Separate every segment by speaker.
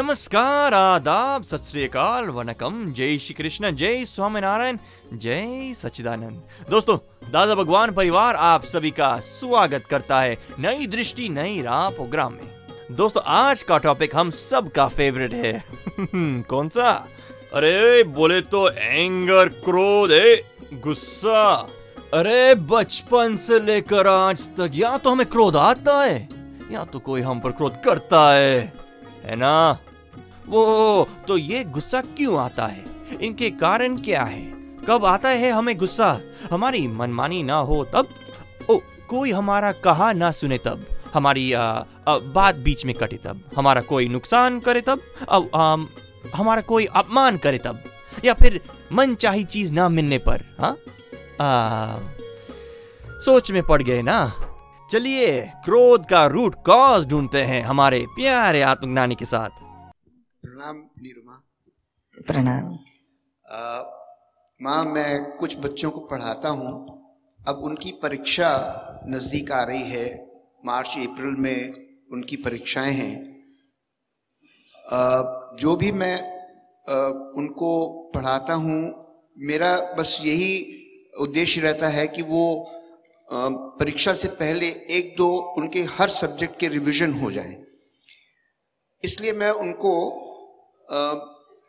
Speaker 1: नमस्कार, आदाब, सत वनकम। जय श्री कृष्ण, जय स्वामीनारायण, जय सच्चिदानंद। दोस्तों, दादा भगवान परिवार आप सभी का स्वागत करता है नई दृष्टि, नई राह प्रोग्राम में। दोस्तों, आज का टॉपिक हम सब का फेवरेट है। कौन सा? अरे, बोले तो एंगर क्रोध है गुस्सा। अरे, बचपन से लेकर आज तक या तो हमें क्रोध आता है, या तो कोई हम पर क्रोध करता है। है ना? वो तो ये गुस्सा क्यों आता है? इनके कारण क्या है? कब आता है हमें गुस्सा? हमारी मनमानी ना हो तब? ओ कोई हमारा कहा ना सुने तब? हमारी आ, आ, बात बीच में कटे तब? हमारा कोई नुकसान करे तब? अब आम, हमारा कोई अपमान करे तब? या फिर मन चाही चीज़ ना मिलने पर हाँ? आ, सोच में पड़ गए ना? चलिए क्रोध का रूट कॉज ढूंढते हैं हमारे प्यारे आत्मज्ञानी के साथ।
Speaker 2: प्रणाम। माँ, मैं कुछ बच्चों को पढ़ाता हूँ। अब उनकी परीक्षा नज़दीक आ रही है। मार्च, अप्रैल में उनकी परीक्षाएँ हैं। जो भी मैं उनको पढ़ाता हूँ, मेरा बस यही उद्देश्य रहता है कि वो परीक्षा से पहले एक दो उनके हर सब्जेक्ट के रिवीजन हो जाएँ। इसलिए मैं उनको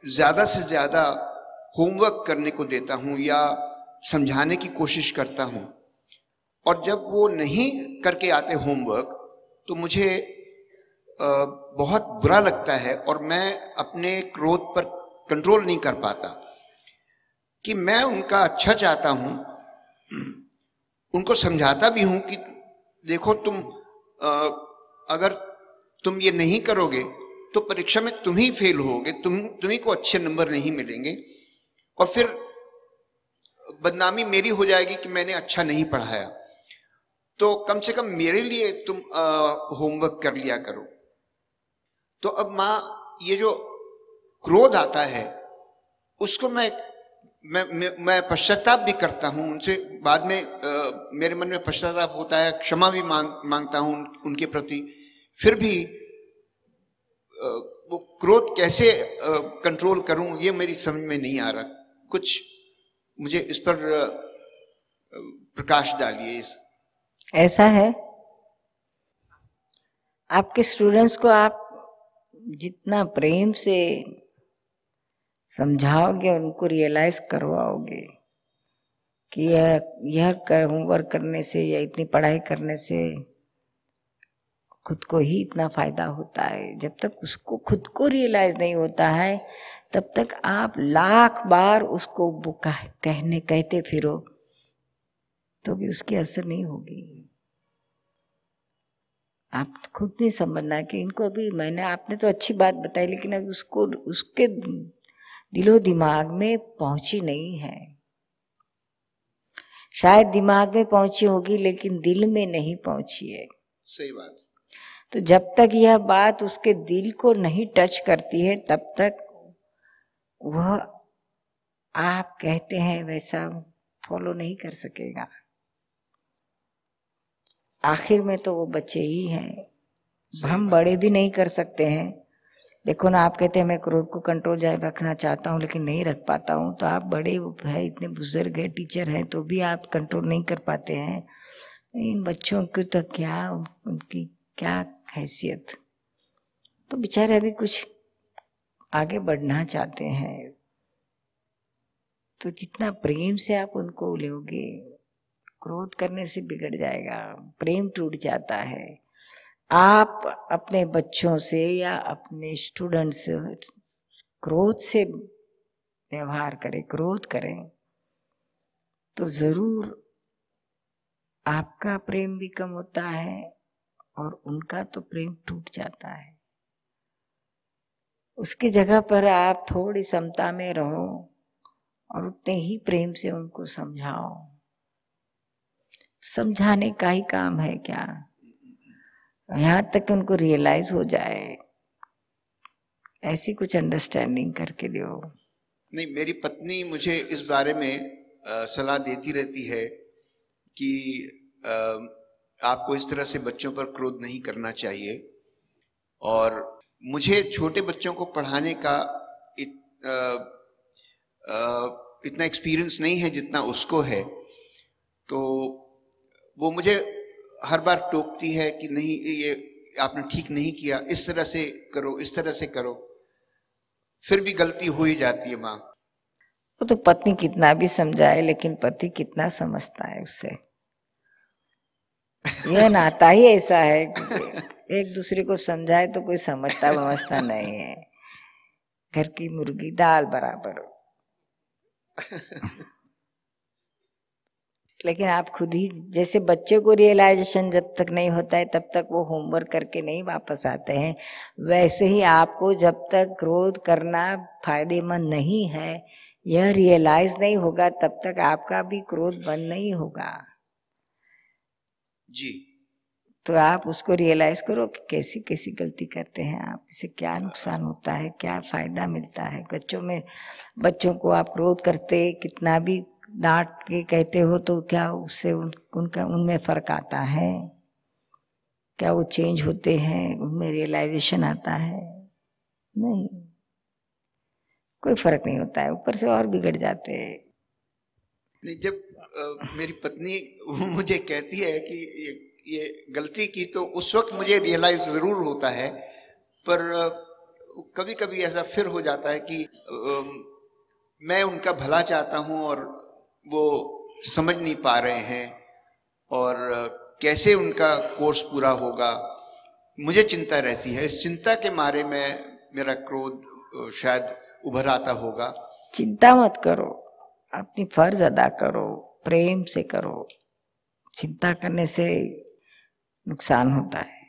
Speaker 2: ज़्यादा से ज़्यादा होमवर्क करने को देता हूँ या समझाने की कोशिश करता हूँ। और जब वो नहीं करके आते होमवर्क तो मुझे बहुत बुरा लगता है और मैं अपने क्रोध पर कंट्रोल नहीं कर पाता। कि मैं उनका अच्छा चाहता हूँ, उनको समझाता भी हूँ कि देखो तुम अगर तुम ये नहीं करोगे तो परीक्षा में तुम ही फेल होगे तुम तुम्ही को अच्छे नंबर नहीं मिलेंगे। और फिर बदनामी मेरी हो जाएगी कि मैंने अच्छा नहीं पढ़ाया। तो कम से कम मेरे लिए तुम होमवर्क कर लिया करो। तो अब माँ ये जो क्रोध आता है उसको मैं मैं मैं, मैं पश्चाताप भी करता हूँ। उनसे बाद में आ, मेरे मन में पश्चाताप होता है क्षमा भी मांग माँगता हूँ उन, उनके प्रति। फिर भी वो क्रोध कैसे कंट्रोल करूँ, ये मेरी समझ में नहीं आ रहा। कुछ मुझे इस पर प्रकाश डालिए इस।
Speaker 3: ऐसा है? आपके स्टूडेंट्स को आप जितना प्रेम से समझाओगे, उनको रियलाइज़ करवाओगे कि यह यह कर होमवर्क करने से या इतनी पढ़ाई करने से खुद को ही इतना फ़ायदा होता है। जब तक उसको खुद को रियलाइज़ नहीं होता है, तब तक आप लाख बार उसको कहने, कहते फिरो तो भी उसकी असर नहीं होगी। आप खुद नहीं समझना कि इनको अभी मैंने, आपने तो अच्छी बात बताई, लेकिन अभी उसको, उसके दिलो दिमाग में पहुँची नहीं है। शायद दिमाग में पहुँची होगी, लेकिन दिल में नहीं पहुँची है।
Speaker 2: सही बात।
Speaker 3: तो जब तक यह बात उसके दिल को नहीं टच करती है तब तक वह आप कहते हैं वैसा फॉलो नहीं कर सकेगा। आखिर में तो वो बच्चे ही हैं। हम बड़े भी नहीं कर सकते हैं। देखो ना आप कहते हैं मैं क्रोध को कंट्रोल जाए रखना चाहता हूँ लेकिन नहीं रख पाता हूँ तो आप बड़े है इतने बुज़ुर्ग है टीचर हैं तो भी आप कंट्रोल नहीं कर पाते हैं। इन बच्चों की तो क्या उनकी क्या हैसियत तो बेचारे अभी कुछ आगे बढ़ना चाहते हैं। तो जितना प्रेम से आप उनको लोगे क्रोध करने से बिगड़ जाएगा, प्रेम टूट जाता है। आप अपने बच्चों से या अपने स्टूडेंट से क्रोध से व्यवहार करें, क्रोध करें तो ज़रूर आपका प्रेम भी कम होता है और उनका तो प्रेम टूट जाता है। उसकी जगह पर आप थोड़ी समता में रहो और उतने ही प्रेम से उनको समझाओ। समझाने का ही काम है क्या? यहाँ तक उनको रियलाइज़ हो जाए। ऐसी कुछ अंडरस्टैंडिंग करके दो।
Speaker 2: नहीं मेरी पत्नी मुझे इस बारे में सलाह देती रहती है कि अ, आपको इस तरह से बच्चों पर क्रोध नहीं करना चाहिए। और मुझे छोटे बच्चों को पढ़ाने का इत, अ, अ, इतना एक्सपीरियंस नहीं है जितना उसको है। तो वो मुझे हर बार टोकती है कि नहीं ये आपने ठीक नहीं किया इस तरह से करो इस तरह से करो। फिर भी गलती हो ही जाती है माँ।
Speaker 3: वो तो पत्नी कितना भी समझाए लेकिन पति कितना समझता है उससे यह नाता ही ऐसा है एक दूसरे को समझाए तो कोई समझता समझता नहीं है। घर की मुर्गी दाल बराबर हो। लेकिन आप खुद ही जैसे बच्चे को रियलाइजेशन जब तक नहीं होता है तब तक वो होमवर्क करके नहीं वापस आते हैं। वैसे ही आपको जब तक क्रोध करना फ़ायदेमंद नहीं है यह रियलाइज़ नहीं होगा तब तक आपका भी क्रोध बंद नहीं होगा।
Speaker 2: जी।
Speaker 3: तो आप उसको रियलाइज़ करो कि कैसी कैसी गलती करते हैं आप। इससे क्या नुकसान होता है क्या फ़ायदा मिलता है? बच्चों में बच्चों को आप क्रोध करते कितना भी डांट के कहते हो तो क्या उससे उन, उनका उनमें फ़र्क आता है? क्या वो चेंज होते हैं? उनमें रियलाइजेशन आता है? नहीं। कोई फ़र्क नहीं होता है। ऊपर से और बिगड़ जाते हैं।
Speaker 2: जब मेरी पत्नी मुझे कहती है कि ये ये गलती की तो उस वक्त मुझे रियलाइज़ ज़रूर होता है, पर कभी कभी ऐसा फिर हो जाता है कि मैं उनका भला चाहता हूँ और वो समझ नहीं पा रहे हैं और कैसे उनका कोर्स पूरा होगा, मुझे चिंता रहती है। इस चिंता के मारे में, मेरा क्रोध शायद उभर आता होगा।
Speaker 3: चिंता मत करो, अपनी फ़र्ज़ अदा करो। प्रेम से करो, चिंता करने से नुकसान होता है।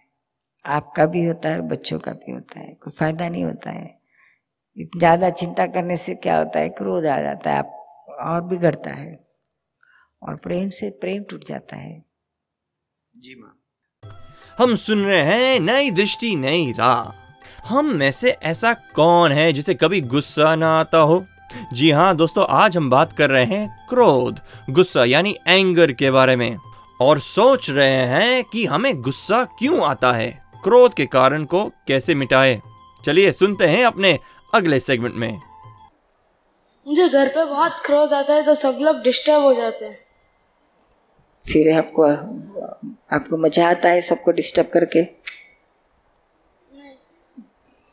Speaker 3: आपका भी होता है बच्चों का भी होता है, कोई फ़ायदा नहीं होता है। ज़्यादा चिंता करने से क्या होता है, क्रोध आ जाता है, आप और बिगड़ता है और प्रेम से प्रेम टूट जाता है।
Speaker 2: जी माँ।
Speaker 1: हम सुन रहे हैं नई दृष्टि, नई राह। हम में से ऐसा कौन है जिसे कभी गुस्सा ना आता हो? जी हाँ दोस्तों आज हम बात कर रहे हैं क्रोध गुस्सा यानी एंगर के बारे में। और सोच रहे हैं कि हमें गुस्सा क्यों आता है? क्रोध के कारण को कैसे मिटाए? चलिए सुनते हैं अपने अगले सेगमेंट में।
Speaker 4: मुझे घर पे बहुत क्रोध आता है तो सब लोग डिस्टर्ब हो जाते हैं।
Speaker 3: फिर आपको आपको मज़ा आता है सबको डिस्टर्ब करके?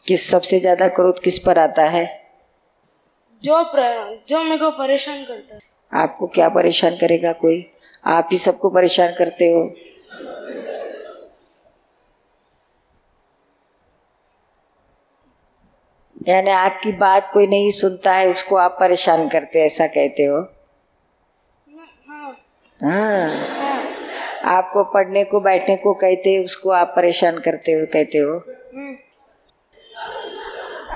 Speaker 3: किस सबसे ज़्यादा क्रोध किस पर आता है?
Speaker 4: जो प्र, जो मेरे को परेशान करता है।
Speaker 3: आपको क्या परेशान करेगा कोई? आप ही सबको परेशान करते हो। यानी आपकी बात कोई नहीं सुनता है उसको आप परेशान करते ऐसा कहते हो?
Speaker 4: हाँ।
Speaker 3: हाँ।
Speaker 4: हाँ।
Speaker 3: आपको पढ़ने को बैठने को कहते उसको आप परेशान करते हो कहते हो?
Speaker 4: हम्म,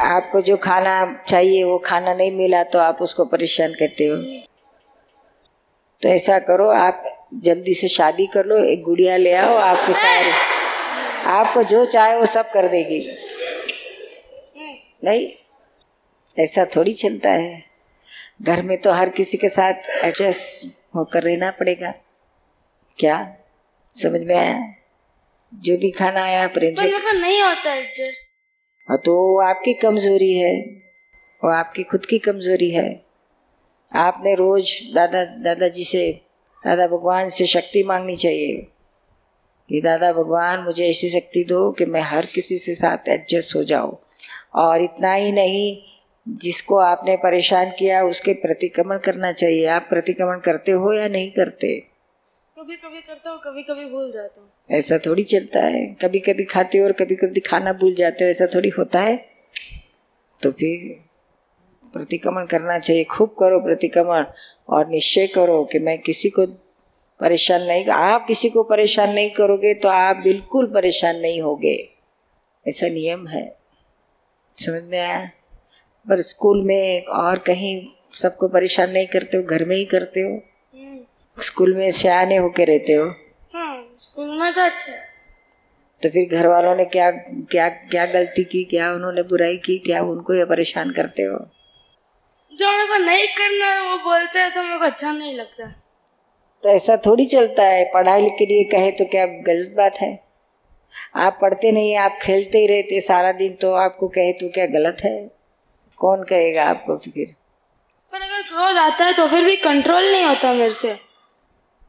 Speaker 3: आपको जो खाना चाहिए वो खाना नहीं मिला तो आप उसको परेशान करते हो। तो ऐसा करो आप जल्दी से शादी कर लो एक गुड़िया ले आओ आपके सारे। आपको जो चाहे वो सब कर देगी। नहीं ऐसा थोड़ी चलता है। घर में तो हर किसी के साथ एडजस्ट होकर रहना पड़ेगा। क्या? समझ में आया? जो भी खाना आया प्रेम से
Speaker 4: नहीं होता एडजस्ट
Speaker 3: हाँ, तो आपकी कमज़ोरी है। वो आपकी खुद की कमज़ोरी है। आपने रोज दादा दादाजी से दादा भगवान से शक्ति मांगनी चाहिए। कि दादा भगवान मुझे ऐसी शक्ति दो कि मैं हर किसी से साथ एडजस्ट हो जाऊँ। और इतना ही नहीं जिसको आपने परेशान किया उसके प्रतिक्रमण करना चाहिए। आप प्रतिक्रमण करते हो या नहीं करते?
Speaker 4: कभी कभी करता हूँ कभी कभी भूल जाता हूँ।
Speaker 3: ऐसा थोड़ी चलता है। कभी कभी खाते हो और कभी कभी खाना भूल जाते हो, ऐसा थोड़ी होता है? तो फिर प्रतिक्रमण करना चाहिए। खूब करो प्रतिक्रमण और निश्चय करो कि मैं किसी को परेशान नहीं, आप किसी को परेशान नहीं करोगे तो आप बिल्कुल परेशान नहीं होगे। ऐसा नियम है। समझ में आया? पर स्कूल में और कहीं सबको परेशान नहीं करते हो, घर में ही करते हो? स्कूल में सियाने होके रहते हो?
Speaker 4: हाँ स्कूल में तो अच्छा
Speaker 3: तो फिर घर वालों ने क्या क्या क्या गलती की? क्या उन्होंने बुराई की? क्या उनको ये परेशान करते हो?
Speaker 4: जो मेरे को नहीं करना है वो बोलते हैं तो मेरे को अच्छा नहीं लगता।
Speaker 3: तो ऐसा थोड़ी चलता है। पढ़ाई के लिए कहे तो क्या गलत बात है? आप पढ़ते नहीं आप खेलते ही रहते सारा दिन तो आपको कहे तो क्या गलत है? कौन कहेगा आपको तो फिर?
Speaker 4: पर अगर क्रोध आता है तो फिर भी कंट्रोल नहीं होता मेरे से।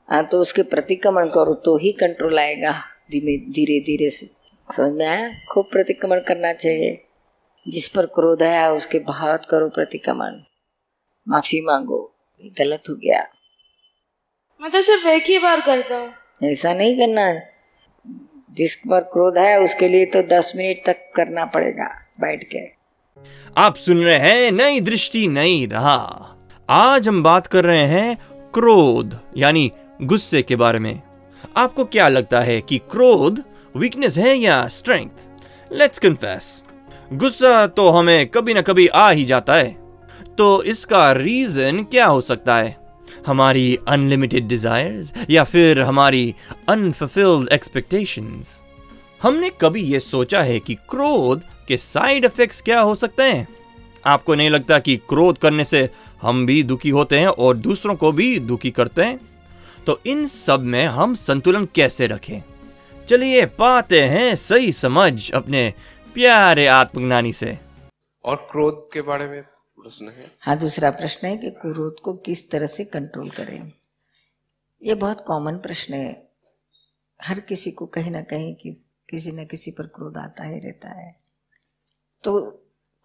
Speaker 3: हाँ तो उसके प्रतिक्रमण करो तो ही कंट्रोल आएगा धीमे धीरे धीरे से। समझ में आया? खूब प्रतिक्रमण करना चाहिए। जिस पर क्रोध आया उसके बहुत करो प्रतिक्रमण। माफ़ी मांगो। गलत हो गया।
Speaker 4: मैं तो सिर्फ़ एक ही बार करता हूँ।
Speaker 3: ऐसा नहीं करना जिस पर क्रोध है उसके लिए तो दस मिनट तक करना पड़ेगा बैठ के।
Speaker 1: आप सुन रहे हैं नई दृष्टि नई राह। आज हम बात कर रहे हैं क्रोध यानी गुस्से के बारे में। आपको क्या लगता है कि क्रोध वीकनेस है या स्ट्रेंथ लेट्स कन्फेस गुस्सा तो हमें कभी ना कभी आ ही जाता है। तो इसका रीजन क्या हो सकता है? हमारी अनलिमिटेड डिजायर्स या फिर हमारी अनफुलफिल्ड एक्सपेक्टेशंस हमने कभी ये सोचा है कि क्रोध के साइड इफेक्ट्स क्या हो सकते हैं? आपको नहीं लगता कि क्रोध करने से हम भी दुखी होते हैं और दूसरों को भी दुखी करते हैं? तो इन सब में हम संतुलन कैसे रखें? चलिए पाते हैं सही समझ अपने प्यारे आत्मज्ञानी से।
Speaker 5: और क्रोध के बारे में प्रश्न है?
Speaker 3: हाँ दूसरा प्रश्न है कि क्रोध को किस तरह से कंट्रोल करें? ये बहुत कॉमन प्रश्न है। हर किसी को कहीं ना कहीं कि किसी न किसी पर क्रोध आता ही रहता है। तो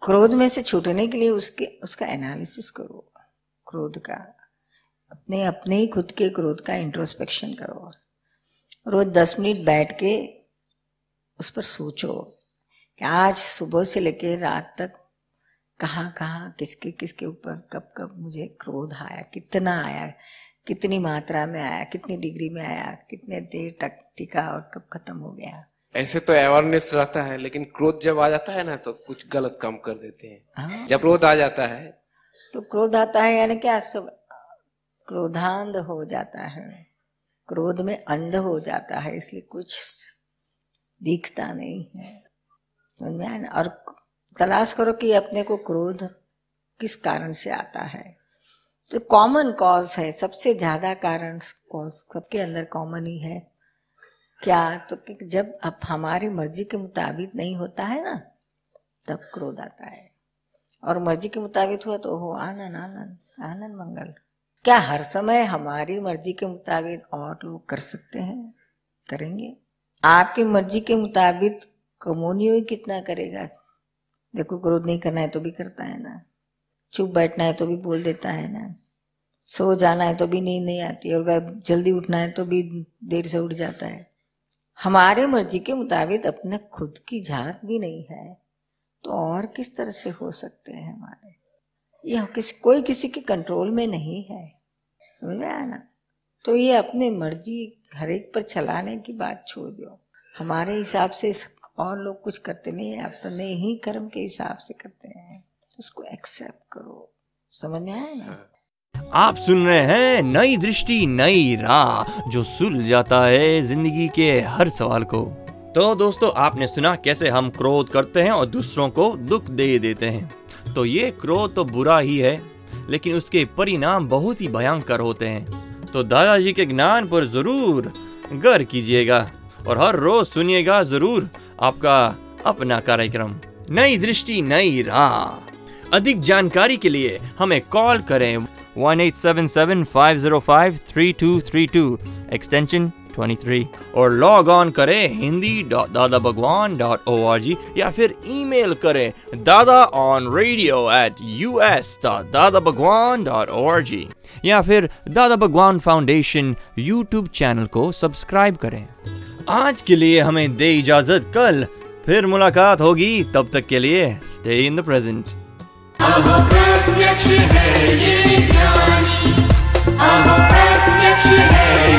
Speaker 3: क्रोध में से छूटने के लिए उसके उसका एनालिसिस करो क्रोध का। अपने अपने ही खुद के क्रोध का इंट्रोस्पेक्शन करो। रोज दस मिनट बैठ के उस पर सोचो कि आज सुबह से लेकर रात तक कहाँ कहाँ किसके किसके ऊपर कब कब मुझे क्रोध आया कितना आया कितनी मात्रा में आया कितनी डिग्री में आया कितने देर तक टिका और कब खत्म हो गया।
Speaker 5: ऐसे तो अवेयरनेस रहता है लेकिन क्रोध जब आ जाता है ना तो कुछ गलत काम कर देते हैं।
Speaker 3: हाँ।
Speaker 5: जब क्रोध आ जाता है
Speaker 3: तो क्रोध आता है यानी क्या सब क्रोधांध हो जाता है। क्रोध में अंध हो जाता है, इसलिए कुछ दिखता नहीं है। समझ में आया ना? और तलाश करो कि अपने को क्रोध किस कारण से आता है। तो कॉमन कॉज है, सबसे ज़्यादा कारण कॉज सबके अंदर कॉमन ही है। क्या? तो कि जब अब हमारी मर्ज़ी के मुताबिक नहीं होता है ना, तब क्रोध आता है। और मर्ज़ी के मुताबिक हुआ तो हो आनंद आनंद आनंद मंगल। क्या हर समय हमारी मर्ज़ी के मुताबिक और लोग कर सकते हैं? करेंगे। आपकी मर्ज़ी के मुताबिक कमोनियो कितना करेगा? देखो, क्रोध नहीं करना है तो भी करता है ना। चुप बैठना है तो भी बोल देता है ना। सो जाना है तो भी नींद नहीं आती और वह जल्दी उठना है तो भी देर से उठ जाता है। हमारे मर्ज़ी के मुताबिक अपने खुद की जात भी नहीं है। तो और किस तरह से हो सकते हैं हमारे? यह किसी, कोई किसी के कंट्रोल में नहीं है। समझ में ना? तो ये अपने मर्ज़ी हर एक पर चलाने की बात छोड़ दो हमारे हिसाब से और लोग कुछ करते नहीं है। अपने ही कर्म के हिसाब से करते हैं। उसको एक्सेप्ट करो। समझ में आया ना?
Speaker 1: आप सुन रहे हैं नई दृष्टि, नई राह, जो सुल जाता है ज़िंदगी के हर सवाल को। तो दोस्तों, आपने सुना कैसे हम क्रोध करते हैं और दूसरों को दुख दे देते हैं। तो ये क्रोध तो बुरा ही है, लेकिन उसके परिणाम बहुत ही भयंकर होते हैं। तो दादाजी के ज्ञान पर ज़रूर गौर कीजिएगा और हर रोज सुनिएगा ज़रूर आपका अपना कार्यक्रम। नई दृष्टि, नई राह। अधिक जानकारी के लिए हमें कॉल करें। 1877-505-3232 एक्सटेंशन 23 और लॉग ऑन करें Hindi dot Dada Bhagwan dot O R G या फिर ईमेल करें Dada on radio at U S dot Dada Bhagwan dot O R G या फिर Dada Bhagwan foundation YouTube channel को सब्सक्राइब करें आज के लिए हमें दे इजाज़त कल। फिर मुलाकात होगी, तब तक के लिए स्टे इन द प्रेजेंट
Speaker 6: है ये ज्ञानी। है